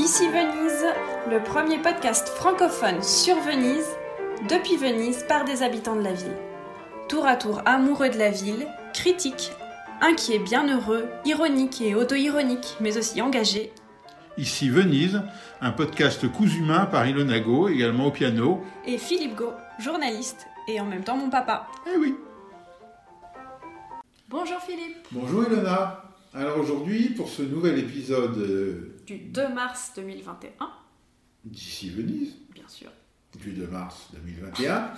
Ici Venise, le premier podcast francophone sur Venise, depuis Venise par des habitants de la ville. Tour à tour amoureux de la ville, critiques, inquiets, bienheureux, ironiques et auto-ironiques, mais aussi engagés. Ici Venise, un podcast cousu main par Ilona Go, également au piano. Et Philippe Go, journaliste et en même temps mon papa. Eh oui. Bonjour Philippe. Bonjour Ilona. Alors aujourd'hui, pour ce nouvel épisode euh, Du 2 mars 2021, d'ici Venise, bien sûr. du 2 mars 2021,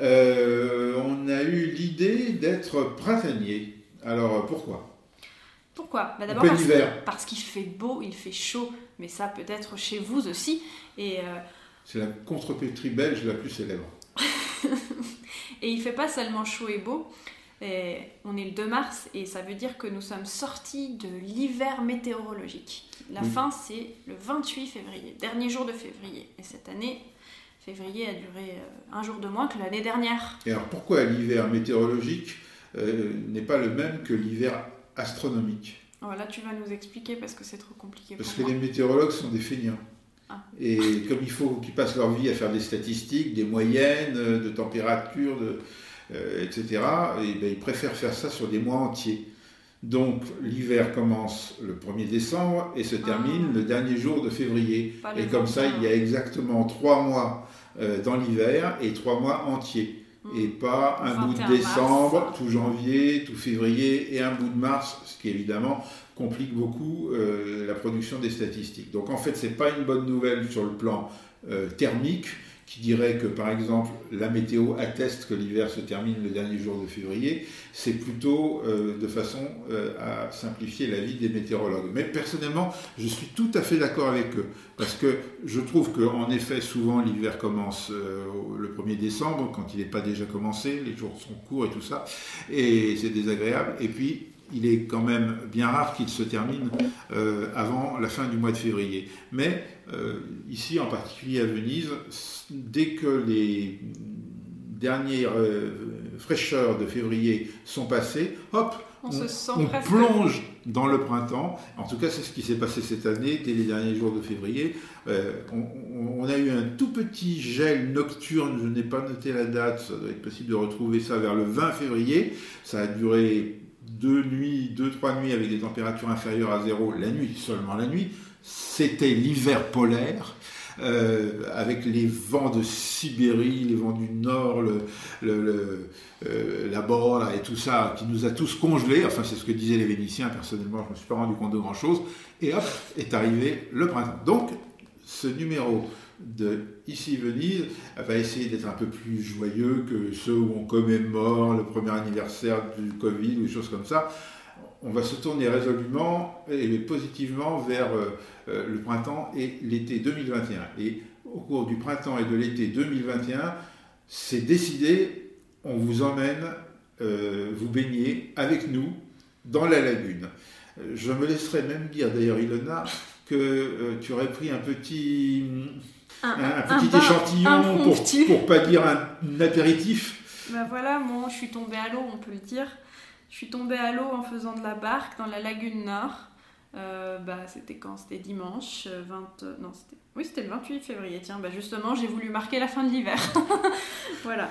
euh, on a eu l'idée d'être printanier. Alors pourquoi? Pourquoi? Bah D'abord parce, parce qu'il fait beau, il fait chaud, mais ça peut-être chez vous aussi. Et, euh, C'est la contrepétrie belge la plus célèbre. et il fait pas seulement chaud et beau. Et on est le 2 mars et ça veut dire que nous sommes sortis de l'hiver météorologique. La Oui. fin, c'est le 28 février, dernier jour de février. Et cette année, février a duré euh, un jour de moins que l'année dernière. Et alors pourquoi l'hiver météorologique euh, n'est pas le même que l'hiver astronomique? Voilà, tu vas nous expliquer parce que c'est trop compliqué Parce pour que moi. les météorologues sont des feignants. Ah. Et comme il faut qu'ils passent leur vie à faire des statistiques, des moyennes, euh, de température, de, euh, etc., et ben, ils préfèrent faire ça sur des mois entiers. Donc l'hiver commence le 1er décembre et se termine Ah. le dernier jour de février. Et comme ça, 21. il y a exactement trois mois euh, dans l'hiver et trois mois entiers. Mm. Et pas un bout 21 de décembre, mars. tout janvier, tout février et un bout de mars, ce qui évidemment complique beaucoup euh, la production des statistiques. Donc en fait, c'est pas une bonne nouvelle sur le plan euh, thermique, qui dirait que par exemple la météo atteste que l'hiver se termine le dernier jour de février. C'est plutôt euh, de façon euh, à simplifier la vie des météorologues. Mais personnellement, je suis tout à fait d'accord avec eux, parce que je trouve qu'en effet, souvent l'hiver commence euh, le 1er décembre, quand il n'est pas déjà commencé, les jours sont courts et tout ça, et c'est désagréable. Et puis, il est quand même bien rare qu'il se termine avant la fin du mois de février. Mais euh, ici, en particulier à Venise, dès que les dernières euh, fraîcheurs de février sont passées, hop, On se sent on presque. plonge dans le printemps. En tout cas, c'est ce qui s'est passé cette année, dès les derniers jours de février. Euh, on, on- on a eu un tout petit gel nocturne, je n'ai pas noté la date, ça doit être possible de retrouver ça vers le 20 février. Ça a duré deux nuits, deux, trois nuits avec des températures inférieures à zéro, la nuit, seulement la nuit. C'était l'hiver polaire. euh, avec les vents de Sibérie, les vents du Nord, euh, la bord et tout ça, qui nous a tous congelés. Enfin, c'est ce que disaient les Vénitiens. Personnellement, je ne me suis pas rendu compte de grand-chose. Et hop, est arrivé le printemps. Donc, ce numéro de Ici Venise va essayer d'être un peu plus joyeux que ceux où on commémore le premier anniversaire du Covid ou des choses comme ça. On va se tourner résolument et positivement vers euh, euh, le printemps et l'été 2021. Et au cours du printemps et de l'été 2021, c'est décidé, on vous emmène euh, vous baigner avec nous dans la lagune. Je me laisserai même dire d'ailleurs, Ilona, que euh, tu aurais pris un petit, Un, un, un un petit échantillon pour, pour pas dire un, un apéritif. Bah voilà, moi je suis tombée à l'eau, on peut le dire. Je suis tombée à l'eau en faisant de la barque dans la lagune Nord. Euh, bah, c'était quand? C'était dimanche, euh, 20... euh, Non, c'était... Oui, c'était le 28 février. Tiens, bah justement, j'ai voulu marquer la fin de l'hiver. voilà,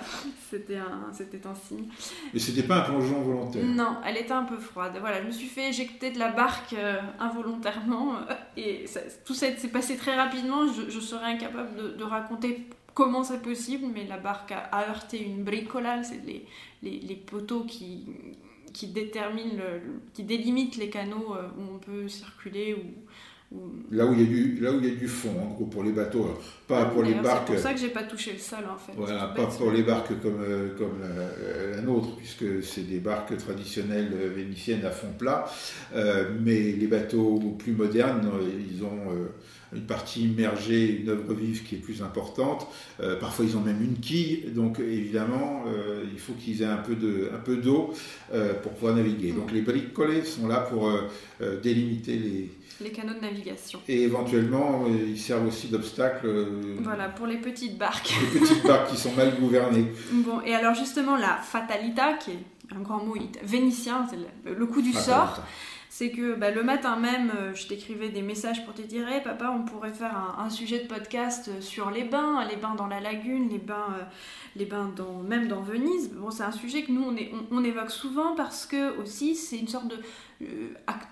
c'était un, c'était un signe. Et c'était pas un plongeon volontaire? Non, elle était un peu froide. Voilà, je me suis fait éjecter de la barque euh, involontairement euh, et ça- tout ça s'est passé très rapidement. Je, je serais incapable de, de raconter comment c'est possible, mais la barque a, a heurté une bricolale, c'est les, les, les poteaux qui, qui le, le- qui délimitent les canaux euh, où on peut circuler ou. ou- Là où il y a du, là où il y a du fond, en gros, pour les bateaux, alors, pas pour les barques. C'est pour ça que j'ai pas touché le sol en fait. Voilà, pas bête. pour les barques comme, euh, comme la, la nôtre, puisque c'est des barques traditionnelles euh, vénitiennes à fond plat. Euh, mais les bateaux plus modernes, euh, ils ont euh, une partie immergée, une œuvre vive qui est plus importante. Euh, parfois, ils ont même une quille. Donc, évidemment, euh, il faut qu'ils aient un peu de- un peu d'eau euh, pour pouvoir naviguer. Donc, les bricolets sont là pour délimiter les... Les canaux de navigation. Et éventuellement, ils servent aussi d'obstacle euh, Voilà, pour les petites barques. les petites barques qui sont mal gouvernées. Bon, et alors justement, la fatalita, qui est un grand mot it- vénitien, c'est le, coup du sort, c'est que bah, le matin même, euh, je t'écrivais des messages pour te dire hey, papa, on pourrait faire un, sujet de podcast sur les bains, les bains dans la lagune, les bains, euh, les bains même dans Venise. Bon, c'est un sujet que nous, on, évoque souvent parce que aussi, c'est une sorte de euh,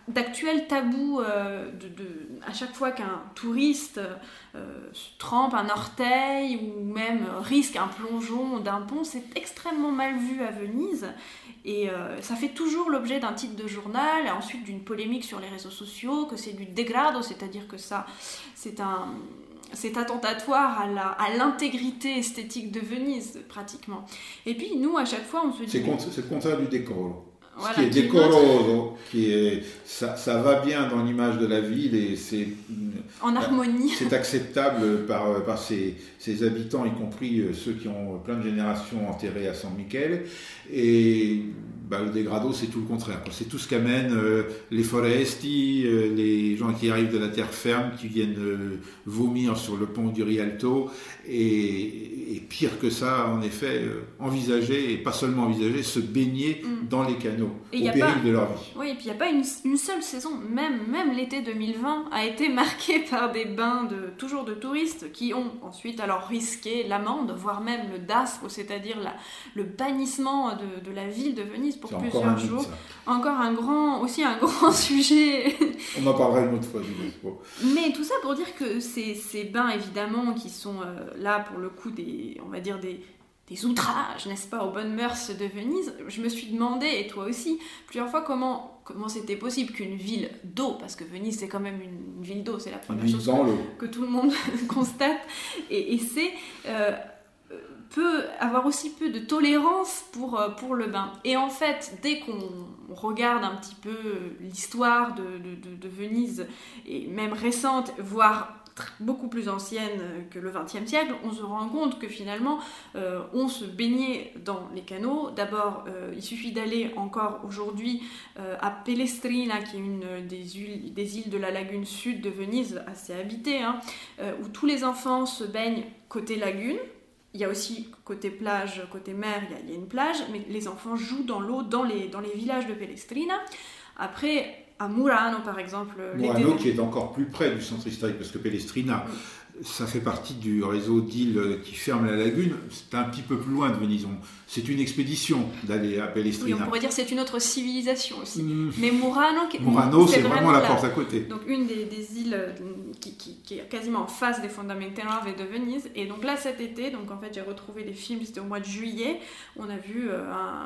d'actuel tabou de, à chaque fois qu'un touriste trempe un orteil ou même risque un plongeon d'un pont, c'est extrêmement mal vu à Venise. Et euh, ça fait toujours l'objet d'un titre de journal, et ensuite d'une polémique sur les réseaux sociaux, que c'est du dégrado, c'est-à-dire que ça, c'est un, c'est attentatoire à l'intégrité esthétique de Venise, pratiquement. Et puis, nous, à chaque fois, on se dit... C'est le contraire du décor. Ce qui est décoroso, qui est, ça, ça, va bien dans l'image de la ville et c'est en harmonie. C'est acceptable par, par ses, ses, habitants, y compris euh, ceux qui ont plein de générations enterrées à San Michele. Et bah, le dégrado, c'est tout le contraire. C'est tout ce qu'amènent euh, les foresti, euh, les gens qui arrivent de la terre ferme, qui viennent euh, vomir sur le pont du Rialto. Et, pire que ça, en effet, envisager, et pas seulement envisager, se baigner mm. dans les canaux, au péril de leur vie. Oui, et puis il n'y a pas une, seule saison, même, même l'été 2020 a été marqué par des bains de, toujours de touristes qui ont ensuite alors risqué l'amende, voire même le DASPO, c'est-à-dire le bannissement de, de la ville de Venise pour plusieurs jours. Encore un grand, aussi un grand sujet. On en parlera une autre fois Mais tout ça pour dire que ces, ces bains, évidemment, qui sont euh, là pour le coup des, on va dire des, des outrages, n'est-ce pas, aux bonnes mœurs de Venise, je me suis demandé, et toi aussi, plusieurs fois comment comment c'était possible qu'une ville d'eau, parce que Venise c'est quand même une, ville d'eau, c'est la première chose que, tout le monde constate, et, c'est euh, peut avoir aussi peu de tolérance pour, euh, pour le bain. Et en fait, dès qu'on regarde un petit peu l'histoire de, de, Venise, et même récente, voire beaucoup plus ancienne que le XXe siècle, on se rend compte que finalement, euh, on se baignait dans les canaux. D'abord, euh, il suffit d'aller encore aujourd'hui à Pellestrina, qui est une des îles, des îles de la lagune sud de Venise, assez habitée, hein, où tous les enfants se baignent côté lagune, il y a aussi côté plage, côté mer, il y, a, une plage, mais les enfants jouent dans l'eau dans les, dans les villages de Pellestrina. Après, à Murano par exemple. Murano qui est encore plus près du centre historique, parce que Pellestrina, ça fait partie du réseau d'îles qui ferme la lagune. C'est un petit peu plus loin de Venise. C'est une expédition d'aller à Pellestrina. on pourrait dire c'est une autre civilisation aussi. Mm. Mais Murano, Murano c'est vraiment, la porte à côté. Donc une des, îles euh, qui, est quasiment en face des Fondamenti Nuove de Venise. Et donc là cet été, donc en fait j'ai retrouvé les films, c'était au mois de juillet. On a vu euh,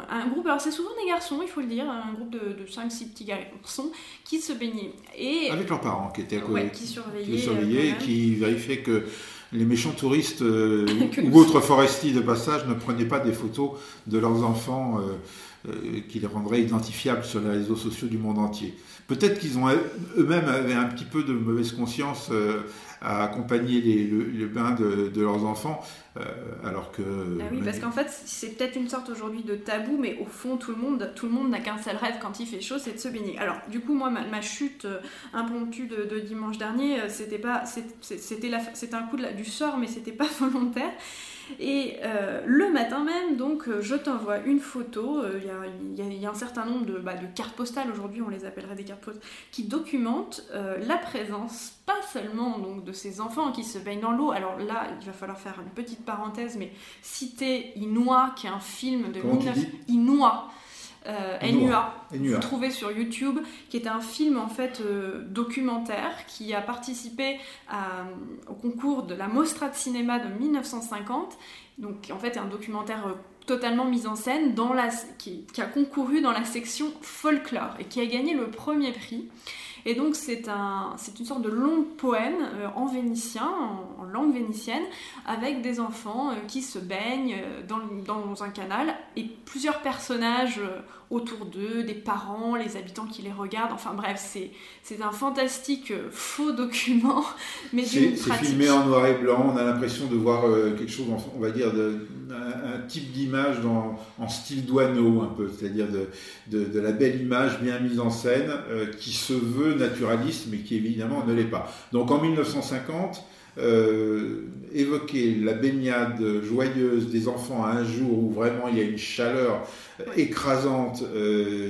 un, groupe, alors c'est souvent des garçons, il faut le dire, un groupe de, de 5-6 petits garçons qui se baignaient. Et, Avec leurs parents qui étaient à côté. qui surveillaient. Qui surveillaient et qui vérifiaient que les méchants touristes euh, ou autres forestiers de passage ne prenaient pas des photos de leurs enfants euh, euh, qui les rendraient identifiables sur les réseaux sociaux du monde entier. Peut-être qu'ils ont eux-mêmes avaient un petit peu de mauvaise conscience à accompagner le, bain de, leurs enfants, alors que... Ah oui, parce qu'en fait, c'est peut-être une sorte aujourd'hui de tabou, mais au fond, tout le monde tout le monde n'a qu'un seul rêve quand il fait chaud, c'est de se baigner. Alors, du coup, moi, ma, chute euh, impromptue de, dimanche dernier, euh, c'était pas, c'était un coup de du sort, mais c'était pas volontaire. Et euh, le matin même, donc, euh, je t'envoie une photo. Euh, il y, a un certain nombre de, bah, de cartes postales, aujourd'hui on les appellerait des cartes postales, qui documentent la présence, pas seulement donc, de ces enfants qui se baignent dans l'eau. Alors là, il va falloir faire une petite parenthèse, mais citer Inouï, qui est un film de 19... Inouï euh, Enua, vous trouvez sur YouTube, qui est un film en fait euh, documentaire qui a participé au concours de la Mostra de cinéma de 1950. Donc en fait un documentaire euh, totalement mis en scène dans la, qui, qui, a concouru dans la section folklore et qui a gagné le premier prix. Et donc c'est un, une sorte de long poème euh, en vénitien, en, langue vénitienne, avec des enfants euh, qui se baignent euh, dans, un canal et plusieurs personnages autour d'eux, des parents, les habitants qui les regardent. Enfin bref, c'est un fantastique faux document, mais C'est filmé en noir et blanc, on a l'impression de voir quelque chose, on va dire, de, un, type d'image en style douaneau un peu, c'est-à-dire de, de, de, la belle image bien mise en scène qui se veut naturaliste, mais qui évidemment ne l'est pas. Donc en 1950, évoquer la baignade joyeuse des enfants à un jour où vraiment il y a une chaleur écrasante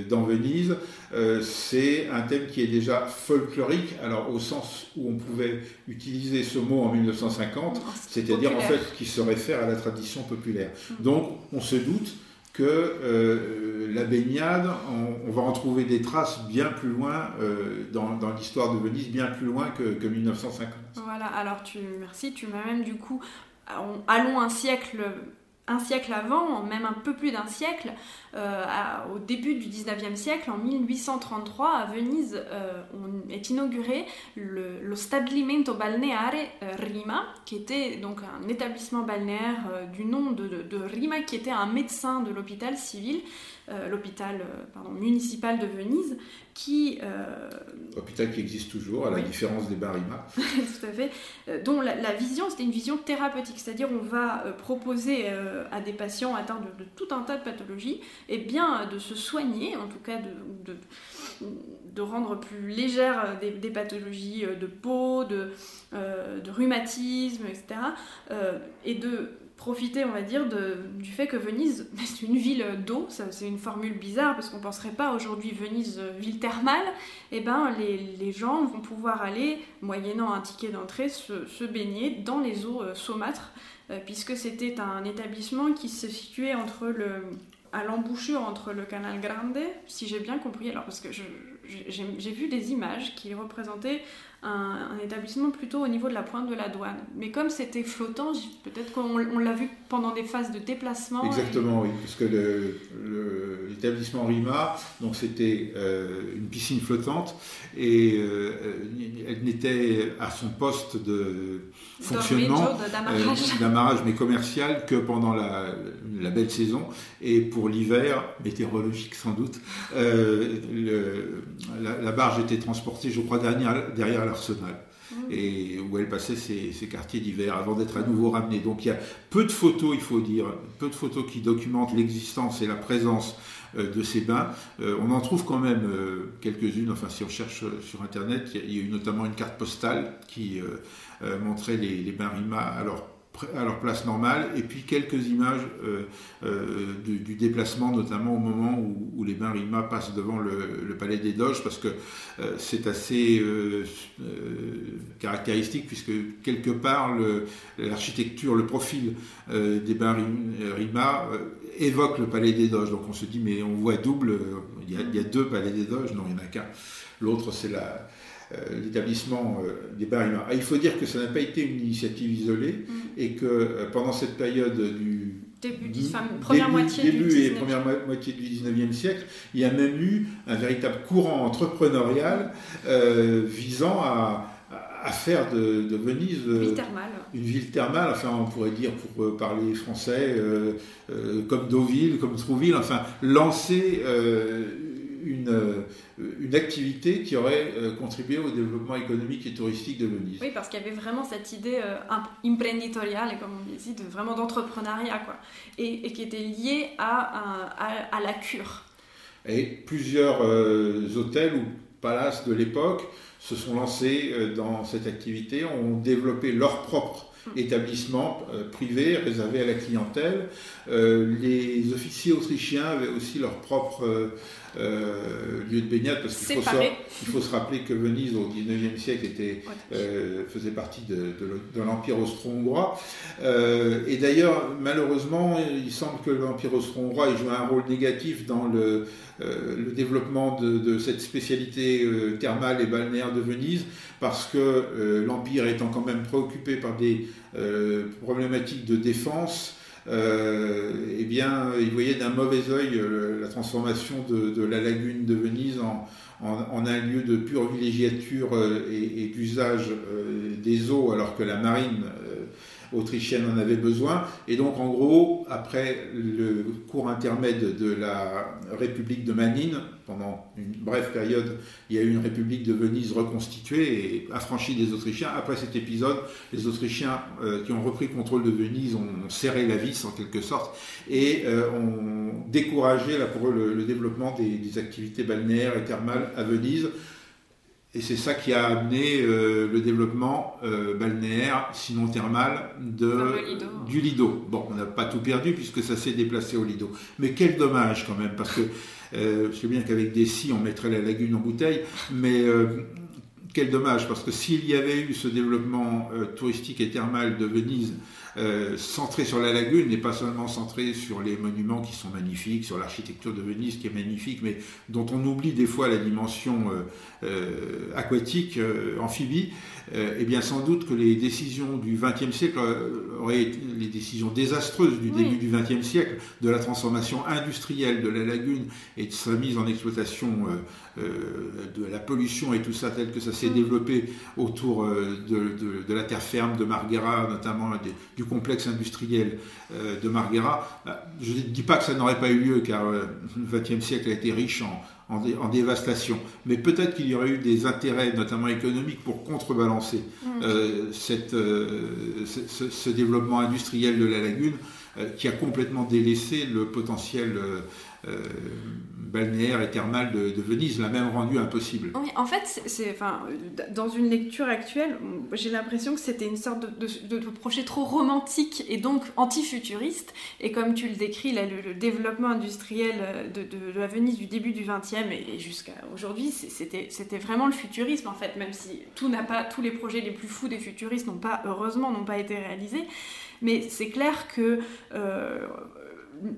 dans Venise, c'est un thème qui est déjà folklorique, alors au sens où on pouvait utiliser ce mot en 1950, c'est-à-dire en fait qui se réfère à la tradition populaire. Mm. Donc on se doute que euh, la baignade, on, va en trouver des traces bien plus loin euh, dans, l'histoire de Venise, bien plus loin que, que 1950. Voilà, alors tu, merci, tu m'as même du coup, allons un siècle un siècle avant, même un peu plus d'un siècle, euh, au début du 19e siècle, en 1833, à Venise, euh, on est inauguré le, le Stabilimento Balneare euh, Rima, qui était donc un établissement balnéaire du nom de, Rima, qui était un médecin de l'hôpital civil, l'hôpital municipal de Venise, qui... Hôpital qui existe toujours, à la différence des Barima. Tout à fait. dont la, vision, c'était une vision thérapeutique, c'est-à-dire on va proposer à des patients atteints de, de, tout un tas de pathologies et bien de se soigner, en tout cas de, de, rendre plus légères des, pathologies de peau, de, euh, de rhumatisme, etc. Euh, et de profiter, on va dire, du fait que Venise, c'est une ville d'eau, c'est une formule bizarre parce qu'on ne penserait pas aujourd'hui Venise euh, ville thermale, et eh ben les, gens vont pouvoir aller, moyennant un ticket d'entrée, se, se, baigner dans les eaux saumâtres, puisque c'était un établissement qui se situait entre le, à l'embouchure entre le canal Grande, si j'ai bien compris, alors parce que j'ai vu des images qui représentaient un, établissement plutôt au niveau de la pointe de la douane. Mais comme c'était flottant, peut-être qu'on l'a vu pendant des phases de déplacement. Exactement, oui, parce que l'établissement Rima, donc c'était euh, une piscine flottante et euh, elle n'était à son poste de fonctionnement euh, d'amarrage mais commercial que pendant la, la belle saison et pour l'hiver météorologique sans doute le, la, barge était transportée je crois derrière, derrière l'Arsenal. Et où elle passait ses, quartiers d'hiver avant d'être à nouveau ramenée. Donc il y a peu de photos, il faut dire, peu de photos qui documentent l'existence et la présence euh, de ces bains. Euh, on en trouve quand même euh, quelques-unes, enfin si on cherche sur Internet, il y a eu notamment une carte postale qui montrait les, les bains Rima. Alors à leur place normale, et puis quelques images euh, euh, du, déplacement, notamment au moment où, les bains Rima passent devant le, palais des Doges, parce que euh, c'est assez caractéristique, puisque quelque part l'architecture, le, profil des bains Rima évoque le palais des Doges. Donc on se dit, mais on voit double, il y a, deux palais des Doges, non, il n'y en a qu'un. L'autre, c'est l'établissement des bars ah, il faut dire que ça n'a pas été une initiative isolée mm. Et que euh, pendant cette période du début, première moitié début du et première moitié du 19e siècle, il y a même eu un véritable courant entrepreneurial visant à, à faire de, Venise une ville thermale, enfin on pourrait dire pour parler français, comme Deauville, comme Trouville, enfin lancer une, euh, une activité qui aurait euh, contribué au développement économique et touristique de Venise. Oui, parce qu'il y avait vraiment cette idée euh, imprenditoriale, comme on dit, de, vraiment d'entrepreneuriat, quoi, et, qui était liée à, à, la cure. Et plusieurs hôtels ou palaces de l'époque se sont lancés dans cette activité, ont développé leur propre mm. établissement privé réservé à la clientèle. les officiers autrichiens avaient aussi leur propre euh, lieu de baignade, parce qu'il faut, se rappeler que Venise au XIXe siècle était, euh, faisait partie de, de, l'Empire austro-hongrois. Euh, et d'ailleurs, malheureusement, il semble que l'Empire austro-hongrois ait joué un rôle négatif dans le, le développement de, de, cette spécialité thermale et balnéaire de Venise, parce que l'Empire étant quand même préoccupé par des problématiques de défense, eh bien, il voyait d'un mauvais œil euh, la transformation de, la lagune de Venise en, un lieu de pure villégiature euh, et, d'usage des eaux, alors que la marine autrichienne en avait besoin. Et donc, en gros, après le cours intermède de la République de Manine, pendant une brève période, il y a eu une République de Venise reconstituée et affranchie des Autrichiens. Après cet épisode, les Autrichiens euh, qui ont repris le contrôle de Venise ont serré la vis en quelque sorte et euh, ont découragé pour le, développement des activités balnéaires et thermales à Venise et c'est ça qui a amené euh, le développement euh, balnéaire, sinon thermal, de, du Lido. Bon, on n'a pas tout perdu puisque ça s'est déplacé au Lido. Mais quel dommage quand même, parce que euh, je sais bien qu'avec des si, on mettrait la lagune en bouteille, mais quel dommage, parce que s'il y avait eu ce développement touristique et thermal de Venise, euh, centré sur la lagune et pas seulement centré sur les monuments qui sont magnifiques, sur l'architecture de Venise qui est magnifique, mais dont on oublie des fois la dimension euh, euh, aquatique, amphibie, eh bien sans doute que les décisions du XXe siècle auraient été les décisions désastreuses du début du XXe siècle, de la transformation industrielle de la lagune et de sa mise en exploitation de la pollution et tout ça tel que ça s'est mm. développé autour de, la terre ferme de Marghera, notamment du complexe industriel euh, de Marghera. Bah, je ne dis pas que ça n'aurait pas eu lieu, car euh, le XXe siècle a été riche en, en, dévastation. Mais peut-être qu'il y aurait eu des intérêts, notamment économiques, pour contrebalancer mm. euh, cette, ce, développement industriel de la lagune qui a complètement délaissé le potentiel balnéaire et thermale de, Venise, l'a même rendu impossible. En fait, c'est, enfin, dans une lecture actuelle, j'ai l'impression que c'était une sorte de, projet trop romantique et donc anti-futuriste. Et comme tu le décris, le, développement industriel de, la Venise du début du XXe et, jusqu'à aujourd'hui, c'était, c'était vraiment le futurisme en fait, même si tout n'a pas, tous les projets les plus fous des futuristes n'ont pas, heureusement, n'ont pas été réalisés. Mais c'est clair que euh,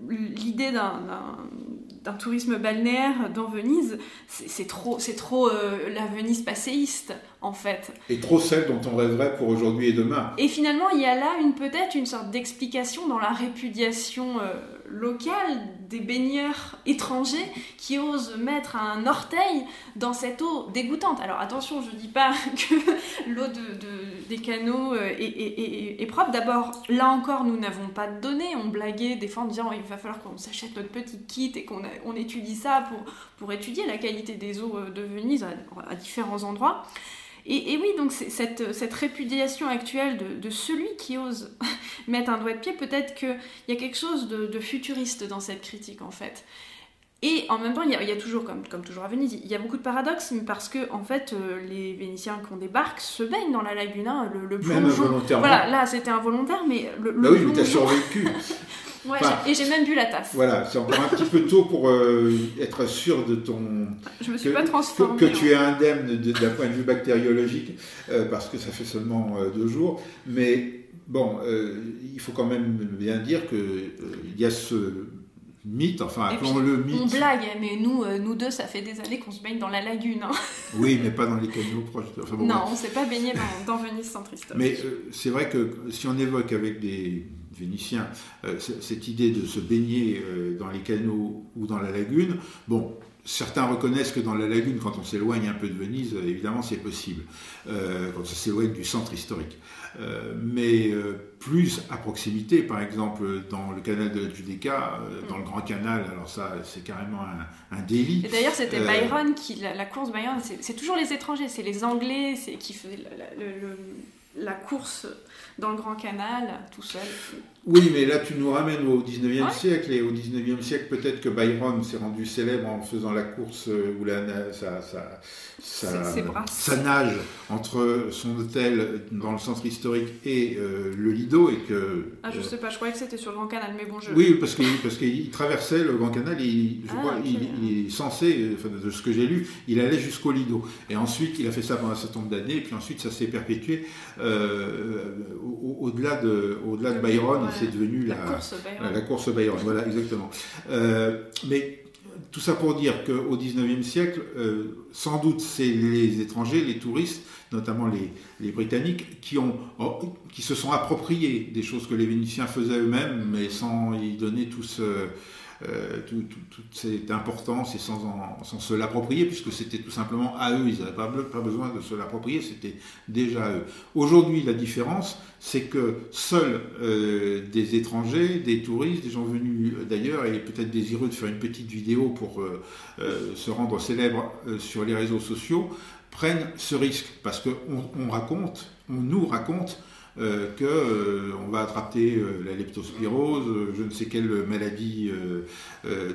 l'idée d'un tourisme balnéaire dans Venise, c'est trop, trop euh, la Venise passéiste en fait. Et trop celle dont on rêverait pour aujourd'hui et demain. Et finalement, il y a là une peut-être une sorte d'explication dans la répudiation euh, locale des baigneurs étrangers qui osent mettre un orteil dans cette eau dégoûtante. Alors attention, je ne dis pas que l'eau de, des canaux euh, est, propre. D'abord, là encore, nous n'avons pas de données. On blaguait des fois en disant il va falloir qu'on s'achète notre petit kit et qu'on on étudie ça pour, pour étudier la qualité des eaux euh, de Venise à différents endroits. Et, oui, donc cette, cette, répudiation actuelle de, celui qui ose mettre un doigt de pied, peut-être qu'il y a quelque chose de, futuriste dans cette critique en fait. Et en même temps, il y a, toujours, comme, comme, toujours à Venise, il y a beaucoup de paradoxes, parce que en fait, euh, les Vénitiens des barques se baignent dans la lagune, hein, le, le plongeon. Voilà, là c'était involontaire, mais le, bah oui, mais t'as survécu. Ouais, et j'ai même bu la tasse. Voilà, c'est encore un petit peu tôt pour euh, être sûr de ton. Je me suis pas transformée. Que, tu es indemne d'un point de vue bactériologique, euh, parce que ça fait seulement euh, deux jours. Mais bon, il faut quand même bien dire qu'il y a ce mythe, enfin appelons-le mythe. On blague, mais nous, nous deux, ça fait des années qu'on se baigne dans la lagune. Hein. Oui, mais pas dans les canaux proches. non, on ne s'est pas baigné dans, dans Venise centriste. Mais c'est vrai que si on évoque avec des vénitien, euh, cette idée de se baigner euh, dans les canaux ou dans la lagune, bon, certains reconnaissent que dans la lagune, quand on s'éloigne un peu de Venise, euh, évidemment c'est possible, quand ça s'éloigne du centre historique. mais plus à proximité, par exemple dans le canal de la Judéca, dans le Grand Canal, alors ça c'est carrément un, délit. Et d'ailleurs c'était Byron qui, la, course Byron, c'est toujours les étrangers, c'est les Anglais qui faisaient la course dans le Grand Canal, tout seul. Oui, mais là tu nous ramènes au 19e siècle, et au 19e siècle, peut-être que Byron s'est rendu célèbre en faisant la course euh, où la, ça, ça, nage entre son hôtel dans le centre historique et euh, le Lido. Et que, ah, je euh, sais pas, je croyais que c'était sur le Grand Canal, mais bon, je. Oui, parce qu'il parce qu'il traversait le Grand Canal, je ah, crois, il, est censé, enfin, de ce que j'ai lu, il allait jusqu'au Lido. Et ensuite, il a fait ça pendant un certain nombre d'années, et puis ensuite, ça s'est perpétué au-delà de, au -delà de Byron c'est devenu la, course Bayern. Voilà, exactement. Euh, mais tout ça pour dire qu'au XIXe siècle, euh, sans doute c'est les étrangers, les touristes, notamment les, Britanniques, qui, ont, oh, qui se sont appropriés des choses que les Vénitiens faisaient eux-mêmes, mais sans y donner tout ce euh, toute cette importance et sans, se l'approprier, puisque c'était tout simplement à eux, ils n'avaient pas, besoin de se l'approprier, c'était déjà à eux. Aujourd'hui, la différence, c'est que seuls euh, des étrangers, des touristes, des gens venus d'ailleurs et peut-être désireux de faire une petite vidéo pour euh, se rendre célèbre sur les réseaux sociaux, prennent ce risque, parce qu'on on raconte, on nous raconte euh, qu'on euh, va attraper euh, la leptospirose, je ne sais quelle maladie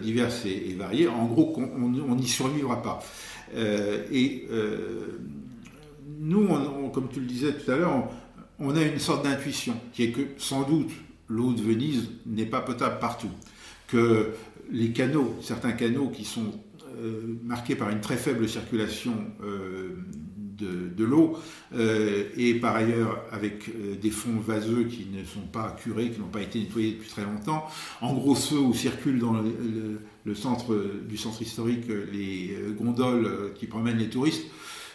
diverses et, variées. En gros, on n'y survivra pas. et donc, comme tu le disais tout à l'heure, on, a une sorte d'intuition qui est que sans doute l'eau de Venise n'est pas potable partout, que les canaux, certains canaux qui sont marqués par une très faible circulation de, l'eau euh, et par ailleurs avec des fonds vaseux qui ne sont pas curés, qui n'ont pas été nettoyés depuis très longtemps. En gros, ceux où circulent dans le, centre du centre historique les gondoles qui promènent les touristes,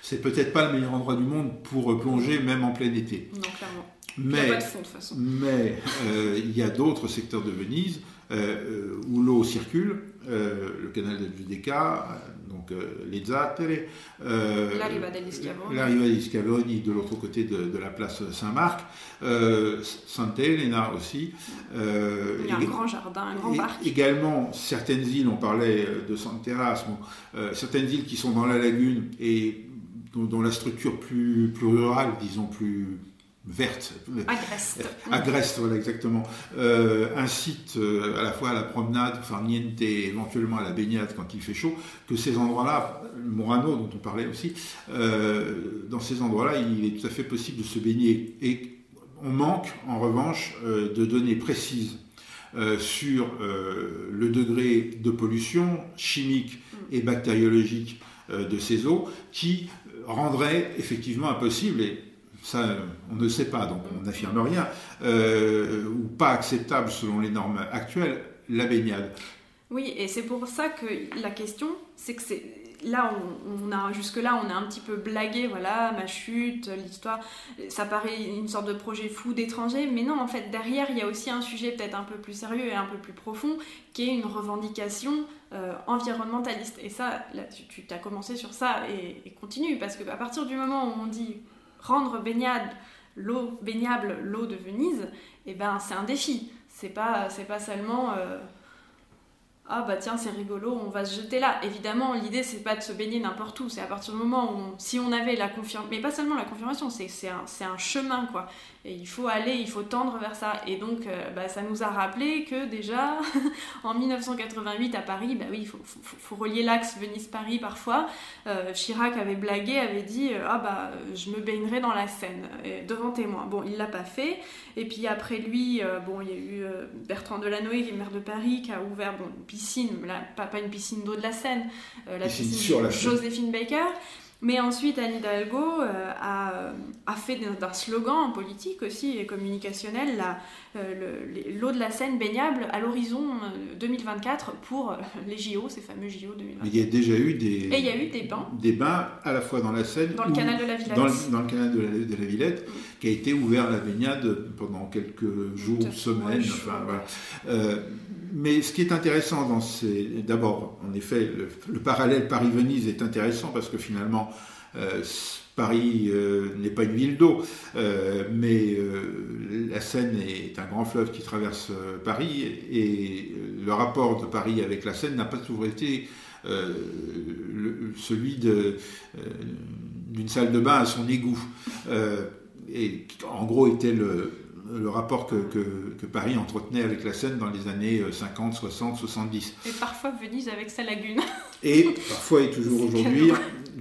c'est peut-être pas le meilleur endroit du monde pour plonger, même en plein été. Non, clairement. Mais, il y a pas de fond, de toute façon. Mais il y a d'autres secteurs de Venise euh, où l'eau circule, euh, le canal de Giudecca, donc euh, les Zattere, la riva degli Schiavoni. de l'autre côté de, la place Saint-Marc, Santa Elena aussi. Il y a un grand jardin, un grand parc. Également, certaines îles, on parlait de San Terrasmo, certaines îles qui sont dans la lagune et dont, dont la structure plus, plus rurale, disons plus verte. Agreste. Agreste, voilà, exactement. Euh, incite euh, à la fois à la promenade, niente, éventuellement à la baignade quand il fait chaud, que ces endroits-là, Morano dont on parlait aussi, euh, dans ces endroits-là, il est tout à fait possible de se baigner. Et on manque, en revanche, de données précises sur le degré de pollution chimique et bactériologique de ces eaux qui rendrait effectivement impossible, et ça on ne sait pas, donc on n'affirme rien, euh, ou pas acceptable selon les normes actuelles, la baignade. Oui, et c'est pour ça que la question, c'est que c'est là, on, a jusque-là, on a un petit peu blagué, voilà, ma chute, l'histoire, ça paraît une sorte de projet fou d'étranger, mais non, en fait, derrière, il y a aussi un sujet peut-être un peu plus sérieux et un peu plus profond, qui est une revendication euh, environnementaliste. Et ça, là, tu, as commencé sur ça et, et continue, parce qu'à partir du moment où on dit rendre baignade l'eau baignable l'eau de Venise, eh ben c'est un défi. C'est pas c'est pas seulement euh, ah bah tiens c'est rigolo, on va se jeter là. Évidemment, l'idée c'est pas de se baigner n'importe où, c'est à partir du moment où si on avait la confirmation, mais pas seulement la confirmation, c'est un, un chemin quoi. Et il faut aller, il faut tendre vers ça. Et donc, euh, bah, ça nous a rappelé que déjà, en 1988 à Paris, bah oui, il faut, faut, relier l'axe Venise-Paris parfois. Euh, Chirac avait blagué, avait dit euh, Ah bah, je me baignerai dans la Seine, devant témoin. Bon, il l'a pas fait. Et puis après lui, bon, il y a eu Bertrand Delanoë, qui est maire de Paris, qui a ouvert bon, une piscine, pas, pas une piscine d'eau de la Seine, la piscine, sur la Joséphine Baker. Mais ensuite, Anne Hidalgo euh, a, a, fait d'un slogan politique aussi et communicationnel euh, l'eau de la Seine baignable à l'horizon 2024 euh, pour les JO, ces fameux JO 2024. il y a déjà eu des, et il y a eu des bains. Des bains à la fois dans la Seine. Dans le canal de la Villette. Dans le, canal de la, Villette, qui a été ouvert à la baignade pendant quelques jours, semaines. Enfin, voilà mais ce qui est intéressant dans ces. D'abord, en effet, le, parallèle Paris-Venise est intéressant parce que finalement, euh, Paris euh, n'est pas une ville d'eau, euh, mais la Seine est un grand fleuve qui traverse Paris et le rapport de Paris avec la Seine n'a pas toujours été celui d'une salle de bain à son égout. et en gros était le, le rapport que, que, Paris entretenait avec la Seine dans les années 50, 60, 70. Et parfois Venise avec sa lagune. Et parfois et toujours aujourd'hui,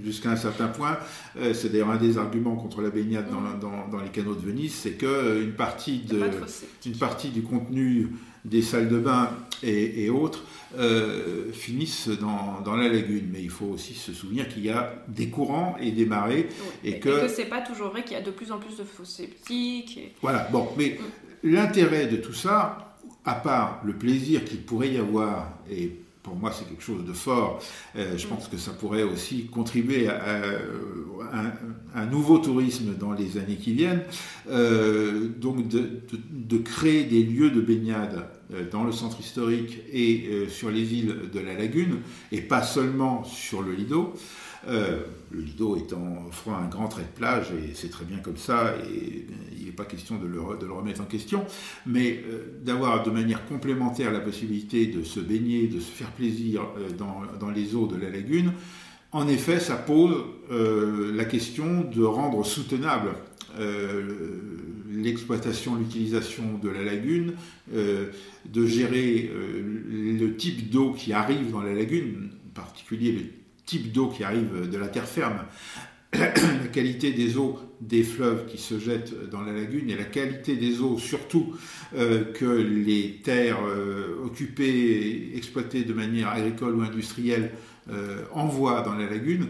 jusqu'à un certain point, euh, c'est d'ailleurs un des arguments contre la baignade dans, dans, dans les canaux de Venise, c'est qu'une euh, partie, de, une partie du contenu des salles de bain et, autres euh, finissent dans, dans, la lagune. Mais il faut aussi se souvenir qu'il y a des courants et des marées. Et, que, que c'est pas toujours vrai qu'il y a de plus en plus de fosses sceptiques. Voilà, bon, mais mm. l'intérêt de tout ça, à part le plaisir qu'il pourrait y avoir, et pour moi, c'est quelque chose de fort. Euh, je pense que ça pourrait aussi contribuer à, un, nouveau tourisme dans les années qui viennent. Euh, donc, de, créer des lieux de baignade dans le centre historique et sur les îles de la lagune, et pas seulement sur le Lido. Euh, le Lido étant offrant un grand trait de plage, et c'est très bien comme ça, et il n'est pas question de le, remettre en question, mais euh, d'avoir de manière complémentaire la possibilité de se baigner, de se faire plaisir euh, dans, les eaux de la lagune, en effet, ça pose la question de rendre soutenable l'exploitation, l'utilisation de la lagune, de gérer le type d'eau qui arrive dans la lagune, en particulier le type d'eau qui arrive de la terre ferme la qualité des eaux des fleuves qui se jettent dans la lagune et la qualité des eaux surtout que les terres occupées, exploitées de manière agricole ou industrielle envoient dans la lagune.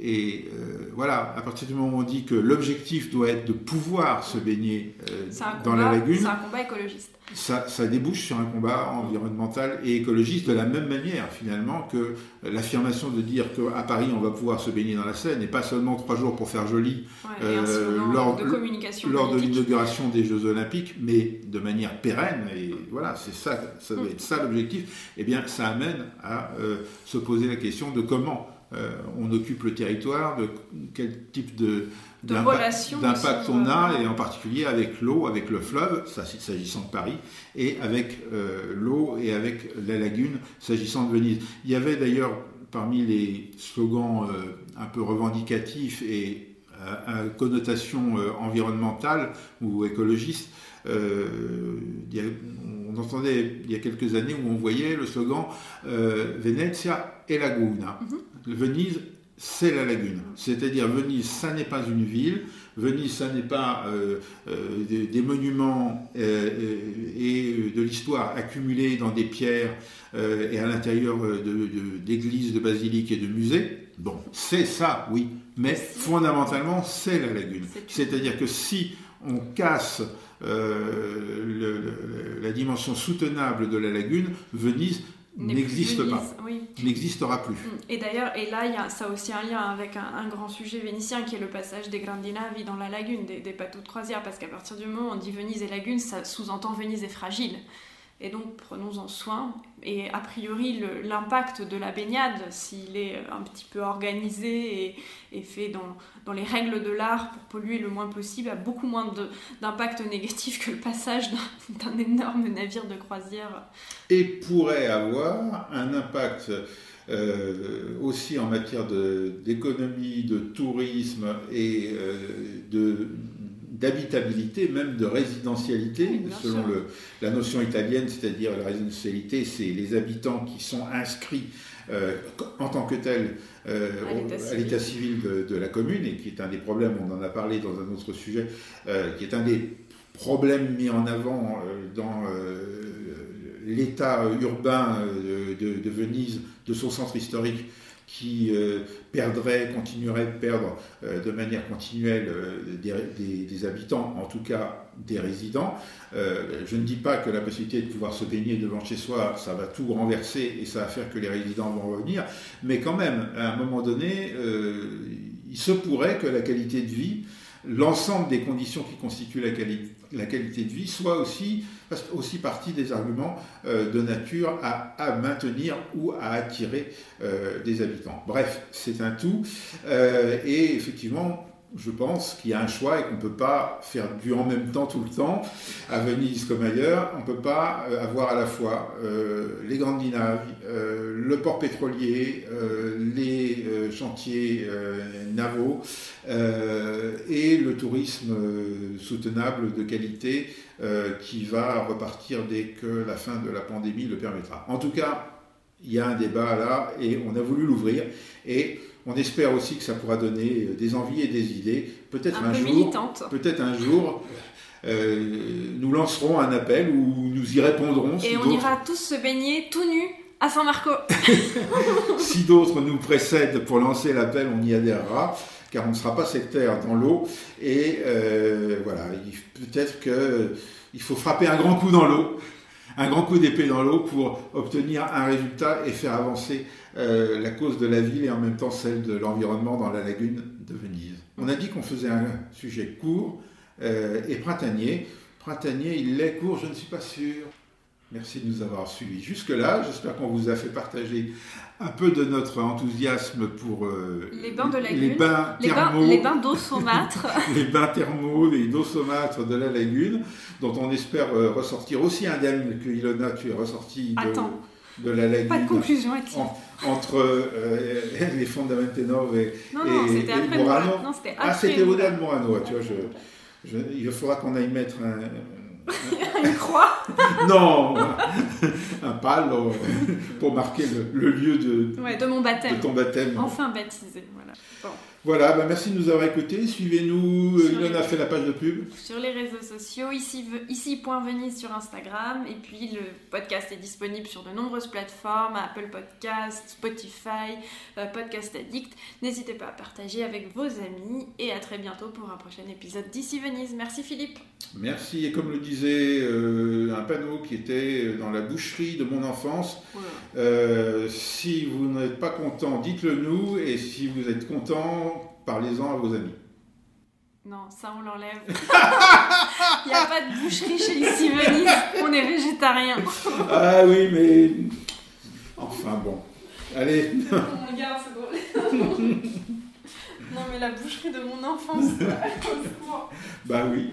Et euh, voilà, à partir du moment où on dit que l'objectif doit être de pouvoir se baigner euh, dans la lagune, c'est un combat écologiste. Ça, ça, débouche sur un combat environnemental et écologiste de la même manière finalement que l'affirmation de dire qu'à Paris on va pouvoir se baigner dans la Seine et pas seulement trois jours pour faire joli euh, lors, de, de l'inauguration des Jeux Olympiques, mais de manière pérenne. Et voilà, c'est ça, ça doit mm. être ça l'objectif. Eh bien, ça amène à se poser la question de comment euh, on occupe le territoire, de quel type de, d'impact on a, et en particulier avec l'eau, avec le fleuve, s'agissant de Paris, et avec euh, l'eau et avec la lagune, s'agissant de Venise. Il y avait d'ailleurs parmi les slogans euh, un peu revendicatifs et à, connotation environnementale ou écologiste, on entendait il y a quelques années où on voyait le slogan Venezia e Laguna. Mhm. Venise, c'est la lagune. C'est-à-dire Venise, ça n'est pas une ville. Venise, ça n'est pas euh, euh, des, monuments euh, et de l'histoire accumulés dans des pierres et à l'intérieur d'églises, de, de basiliques et de musées. Bon, c'est ça, oui. Mais fondamentalement, c'est la lagune. C'est-à-dire que si on casse la dimension soutenable de la lagune, Venise n'existe pas, n'existera plus. Mm. Et d'ailleurs, et là, il y a, ça a aussi un lien avec un, grand sujet vénitien qui est le passage des Grandi Navi dans la lagune, des, des bateaux de croisière, parce qu'à partir du moment où on dit Venise et lagune, ça sous-entend Venise est fragile. Et donc prenons-en soin. Et a priori, l'impact de la baignade, s'il est un petit peu organisé et, fait dans, dans, les règles de l'art pour polluer le moins possible, a beaucoup moins d'impact négatif que le passage d'un énorme navire de croisière. Et pourrait avoir un impact euh, aussi en matière d'économie, de, tourisme et euh, de d'habitabilité, même de résidentialité, selon le, la notion italienne, c'est-à-dire la résidentialité, c'est les habitants qui sont inscrits euh, en tant que tels euh, à l'état civil, de, la commune, et qui est un des problèmes, on en a parlé dans un autre sujet, euh, qui est un des problèmes mis en avant dans l'état urbain de, de, Venise, de son centre historique, qui euh, perdrait, continuerait de perdre euh, de manière continuelle euh, des, habitants, en tout cas des résidents. je ne dis pas que la possibilité de pouvoir se baigner devant chez soi, ça va tout renverser et ça va faire que les résidents vont revenir, mais quand même, à un moment donné, il se pourrait que la qualité de vie, l'ensemble des conditions qui constituent la qualité, de vie soit aussi, aussi partie des arguments euh, de nature à, maintenir ou à attirer euh, des habitants. Bref, c'est un tout. Euh, et effectivement, je pense qu'il y a un choix et qu'on ne peut pas faire du en même temps tout le temps, à Venise comme ailleurs. On ne peut pas euh, avoir à la fois euh, les grandes naves, euh, le port pétrolier, les chantiers navaux et le tourisme soutenable de qualité qui va repartir dès que la fin de la pandémie le permettra. En tout cas, il y a un débat là et on a voulu l'ouvrir. Et on espère aussi que ça pourra donner euh, des envies et des idées. Peut-être un, jour, peut-être un jour, euh, nous lancerons un appel où nous y répondrons. Et on ira tous se baigner tout nus à San Marco. si d'autres nous précèdent pour lancer l'appel, on y adhérera, car on ne sera pas sectaire dans l'eau. Et euh, voilà, peut-être qu'il faut frapper un grand coup dans l'eau un grand coup d'épée dans l'eau pour obtenir un résultat et faire avancer euh, la cause de la ville et en même temps celle de l'environnement dans la lagune de Venise. On a dit qu'on faisait un sujet court euh, et printanier. Printanier, il est court, je ne suis pas sûr. Merci de nous avoir suivis jusque-là. J'espère qu'on vous a fait partager un peu de notre enthousiasme pour euh, les bains de lagune, les bains thermaux, les bains, d'eau saumâtre, les bains thermaux, les d'eau saumâtre de la lagune, dont on espère euh, ressortir aussi indemne que Ilona, tu es ressorti de, de, la lagune. Pas de conclusion, entre euh, les fondamentaux et, non, non, et, Morano. Non, c'était ah, c'était au-delà de Morano. Tu vois, je, il faudra qu'on aille mettre un Une croix Non Un pal pour marquer le, lieu de, de mon baptême. De ton baptême. Enfin baptisé, voilà. Voilà, bah merci de nous avoir écoutés. Suivez-nous. Ilona les- a fait la page de pub. Sur les réseaux sociaux, ici, ici.venise sur Instagram. Et puis le podcast est disponible sur de nombreuses plateformes Apple Podcast, Spotify, euh, Podcast Addict. N'hésitez pas à partager avec vos amis. Et à très bientôt pour un prochain épisode d'ici Venise. Merci Philippe. Merci. Et comme le disait euh, un panneau qui était dans la boucherie de mon enfance, euh, si vous n'êtes pas content, dites-le nous. Et si vous êtes content, parlez-en à vos amis. Non, ça on l'enlève. Il n'y a pas de boucherie chez ici Venise. On est végétarien. Ah oui, mais. Enfin bon. Allez. On regarde, c'est drôle. non mais la boucherie de mon enfance. Bah oui.